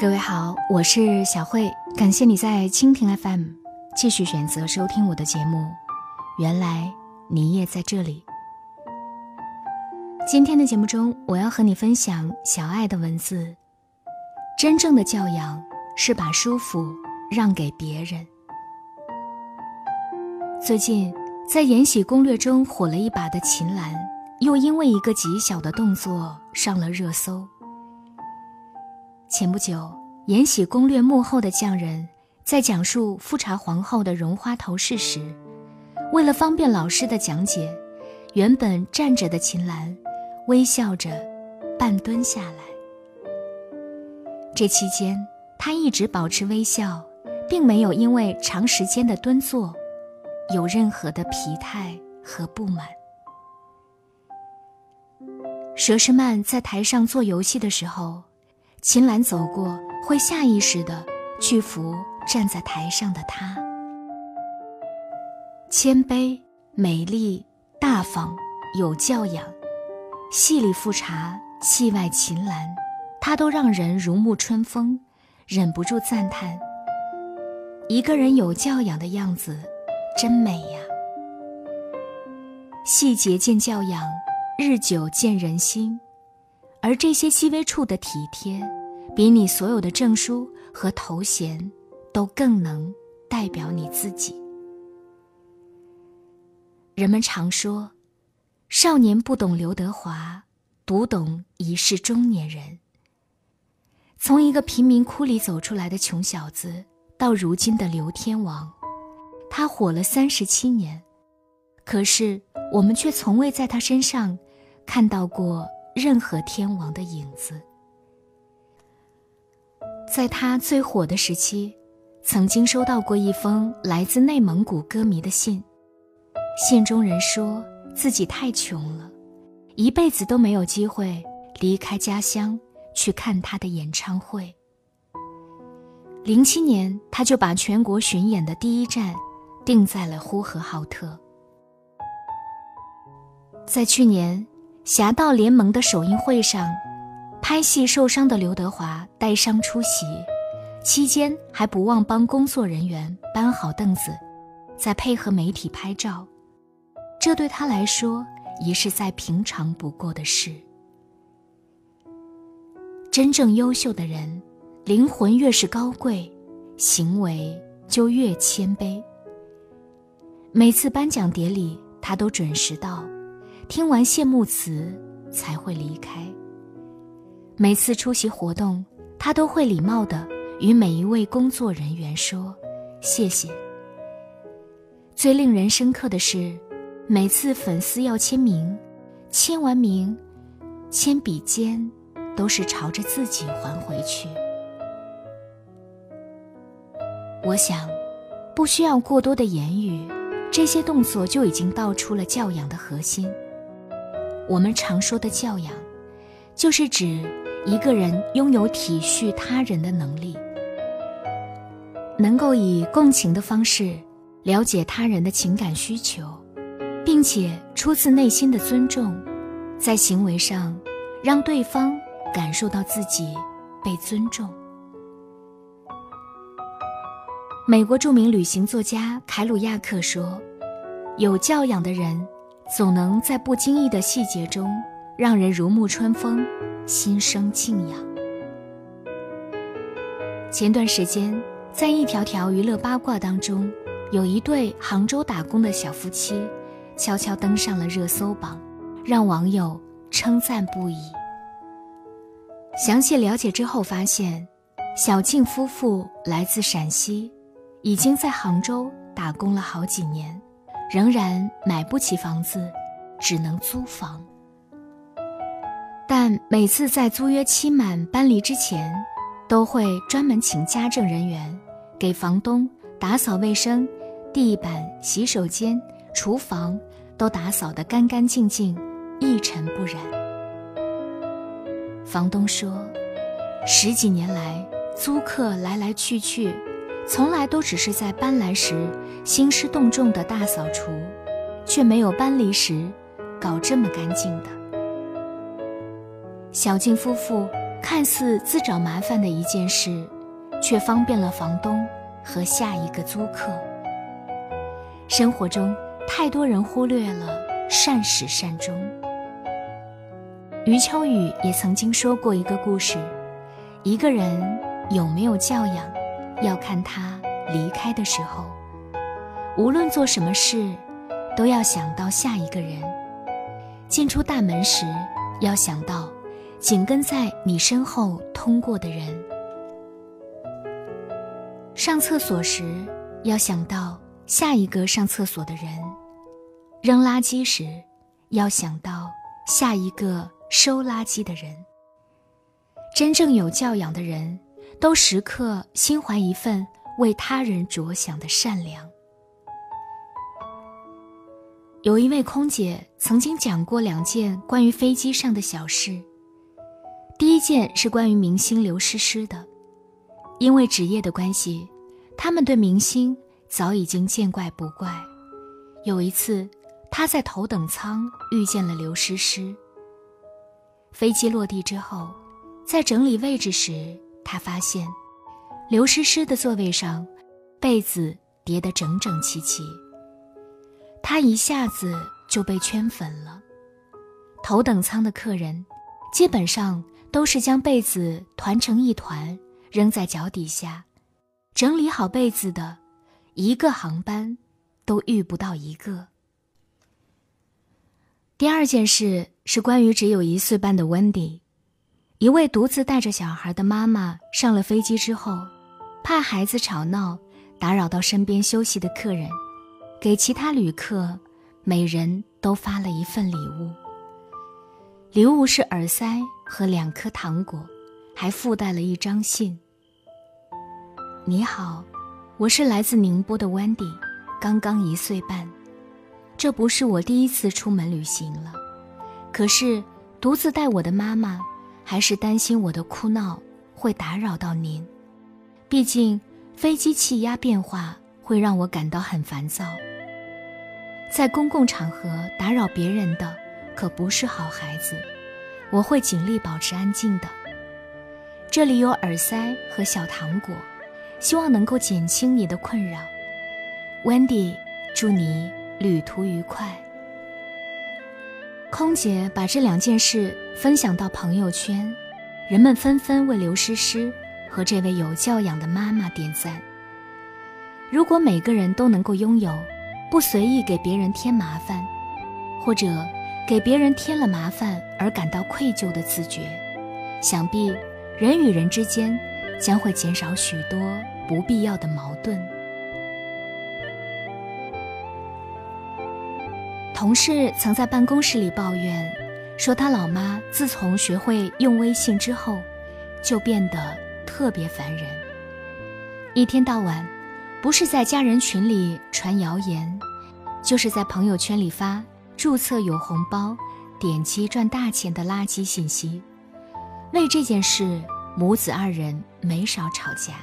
各位好，我是小慧，感谢你在蜻蜓 FM 继续选择收听我的节目。原来你也在这里。今天的节目中，我要和你分享小爱的文字。真正的教养是把舒服让给别人。最近在《延禧攻略》中火了一把的秦岚，又因为一个极小的动作上了热搜。前不久，《延禧攻略》幕后的匠人在讲述富察皇后的绒花头饰时，为了方便老师的讲解，原本站着的秦岚微笑着半蹲下来。这期间，她一直保持微笑，并没有因为长时间的蹲坐有任何的疲态和不满。佘诗曼在台上做游戏的时候。秦岚走过，会下意识的去扶站在台上的他。谦卑、美丽、大方、有教养，戏里富察，戏外秦岚，她都让人如沐春风，忍不住赞叹：一个人有教养的样子，真美呀！细节见教养，日久见人心。而这些细微处的体贴，比你所有的证书和头衔，都更能代表你自己。人们常说，少年不懂刘德华，读懂已是中年人。从一个贫民窟里走出来的穷小子，到如今的刘天王，他火了三十七年，可是我们却从未在他身上看到过。任何天王的影子，在他最火的时期，曾经收到过一封来自内蒙古歌迷的信。信中人说自己太穷了，一辈子都没有机会离开家乡去看他的演唱会。零七年，他就把全国巡演的第一站定在了呼和浩特。在去年。《侠盗联盟》的首映会上，拍戏受伤的刘德华带伤出席，期间还不忘帮工作人员搬好凳子，再配合媒体拍照，这对他来说也是再平常不过的事。真正优秀的人，灵魂越是高贵，行为就越谦卑。每次颁奖典礼，他都准时到。听完谢幕词才会离开。每次出席活动，他都会礼貌的与每一位工作人员说谢谢。最令人深刻的是，每次粉丝要签名，签完名，铅笔尖都是朝着自己还回去。我想，不需要过多的言语，这些动作就已经道出了教养的核心。我们常说的教养，就是指一个人拥有体恤他人的能力，能够以共情的方式了解他人的情感需求，并且出自内心的尊重，在行为上让对方感受到自己被尊重。美国著名旅行作家凯鲁亚克说：“有教养的人。”总能在不经意的细节中，让人如沐春风，心生敬仰。前段时间，在一条条娱乐八卦当中，有一对杭州打工的小夫妻，悄悄登上了热搜榜，让网友称赞不已。详细了解之后发现，小静夫妇来自陕西，已经在杭州打工了好几年。仍然买不起房子，只能租房。但每次在租约期满搬离之前，都会专门请家政人员给房东打扫卫生，地板、洗手间、厨房都打扫得干干净净，一尘不染。房东说，十几年来租客来来去去。从来都只是在搬来时兴师动众的大扫除，却没有搬离时搞这么干净的。小静夫妇看似自找麻烦的一件事，却方便了房东和下一个租客。生活中太多人忽略了善始善终。余秋雨也曾经说过一个故事：一个人有没有教养，要看他离开的时候。无论做什么事，都要想到下一个人。进出大门时，要想到紧跟在你身后通过的人；上厕所时，要想到下一个上厕所的人；扔垃圾时，要想到下一个收垃圾的人。真正有教养的人，都时刻心怀一份为他人着想的善良。有一位空姐曾经讲过两件关于飞机上的小事。第一件是关于明星刘诗诗的，因为职业的关系，他们对明星早已经见怪不怪。有一次，他在头等舱遇见了刘诗诗。飞机落地之后，在整理位置时，他发现刘诗诗的座位上被子叠得整整齐齐。他一下子就被圈粉了。头等舱的客人，基本上都是将被子团成一团扔在脚底下，整理好被子的，一个航班都遇不到一个。第二件事是关于只有一岁半的温迪，一位独自带着小孩的妈妈上了飞机之后，怕孩子吵闹打扰到身边休息的客人。给其他旅客，每人都发了一份礼物。礼物是耳塞和两颗糖果，还附带了一张信。你好，我是来自宁波的 Wendy，刚刚一岁半。这不是我第一次出门旅行了，可是独自带我的妈妈，还是担心我的哭闹会打扰到您。毕竟飞机气压变化会让我感到很烦躁。在公共场合打扰别人的，可不是好孩子。我会尽力保持安静的。这里有耳塞和小糖果，希望能够减轻你的困扰。Wendy，祝你旅途愉快。空姐把这两件事分享到朋友圈，人们纷纷为刘诗诗和这位有教养的妈妈点赞。如果每个人都能够拥有。不随意给别人添麻烦，或者给别人添了麻烦而感到愧疚的自觉，想必人与人之间将会减少许多不必要的矛盾。同事曾在办公室里抱怨，说他老妈自从学会用微信之后，就变得特别烦人，一天到晚。不是在家人群里传谣言，就是在朋友圈里发注册有红包、点击赚大钱的垃圾信息。为这件事，母子二人没少吵架。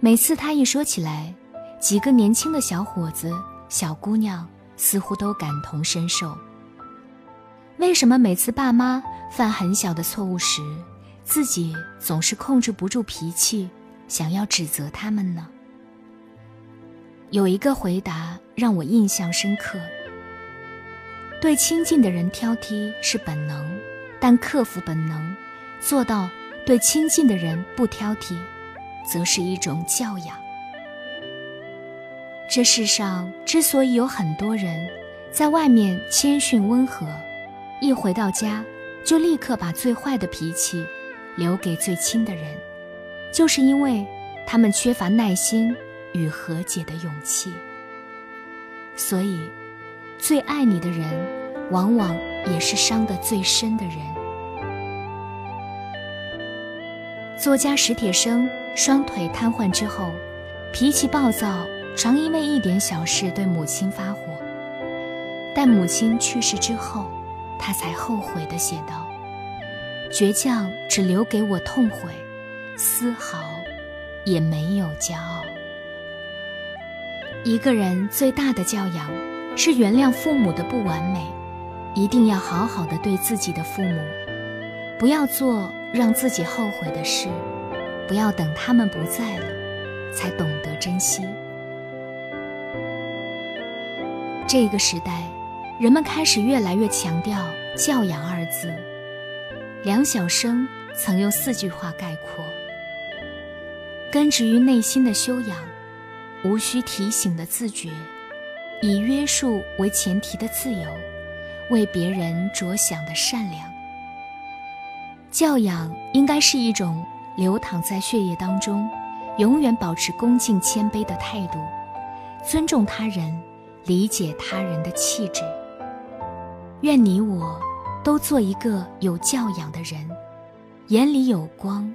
每次他一说起来，几个年轻的小伙子、小姑娘似乎都感同身受。为什么每次爸妈犯很小的错误时，自己总是控制不住脾气，想要指责他们呢？有一个回答让我印象深刻：对亲近的人挑剔是本能，但克服本能，做到对亲近的人不挑剔，则是一种教养。这世上之所以有很多人在外面谦逊温和，一回到家就立刻把最坏的脾气留给最亲的人，就是因为他们缺乏耐心。与和解的勇气，所以，最爱你的人，往往也是伤得最深的人。作家史铁生双腿瘫痪之后，脾气暴躁，常因为一点小事对母亲发火。但母亲去世之后，他才后悔地写道：“倔强只留给我痛悔，丝毫也没有骄傲。”一个人最大的教养，是原谅父母的不完美，一定要好好的对自己的父母，不要做让自己后悔的事，不要等他们不在了，才懂得珍惜。这个时代，人们开始越来越强调“教养”二字。梁晓声曾用四句话概括：根植于内心的修养，无需提醒的自觉，以约束为前提的自由，为别人着想的善良。教养应该是一种流淌在血液当中，永远保持恭敬谦卑的态度，尊重他人，理解他人的气质。愿你我。都做一个有教养的人，眼里有光，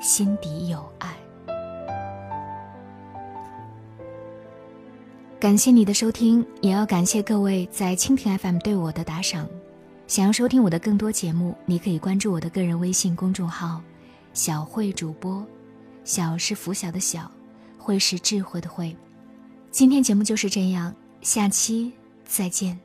心底有爱。感谢你的收听，也要感谢各位在蜻蜓 FM 对我的打赏。想要收听我的更多节目，你可以关注我的个人微信公众号“小慧主播”，小是拂晓的小，慧是智慧的慧。今天节目就是这样，下期再见。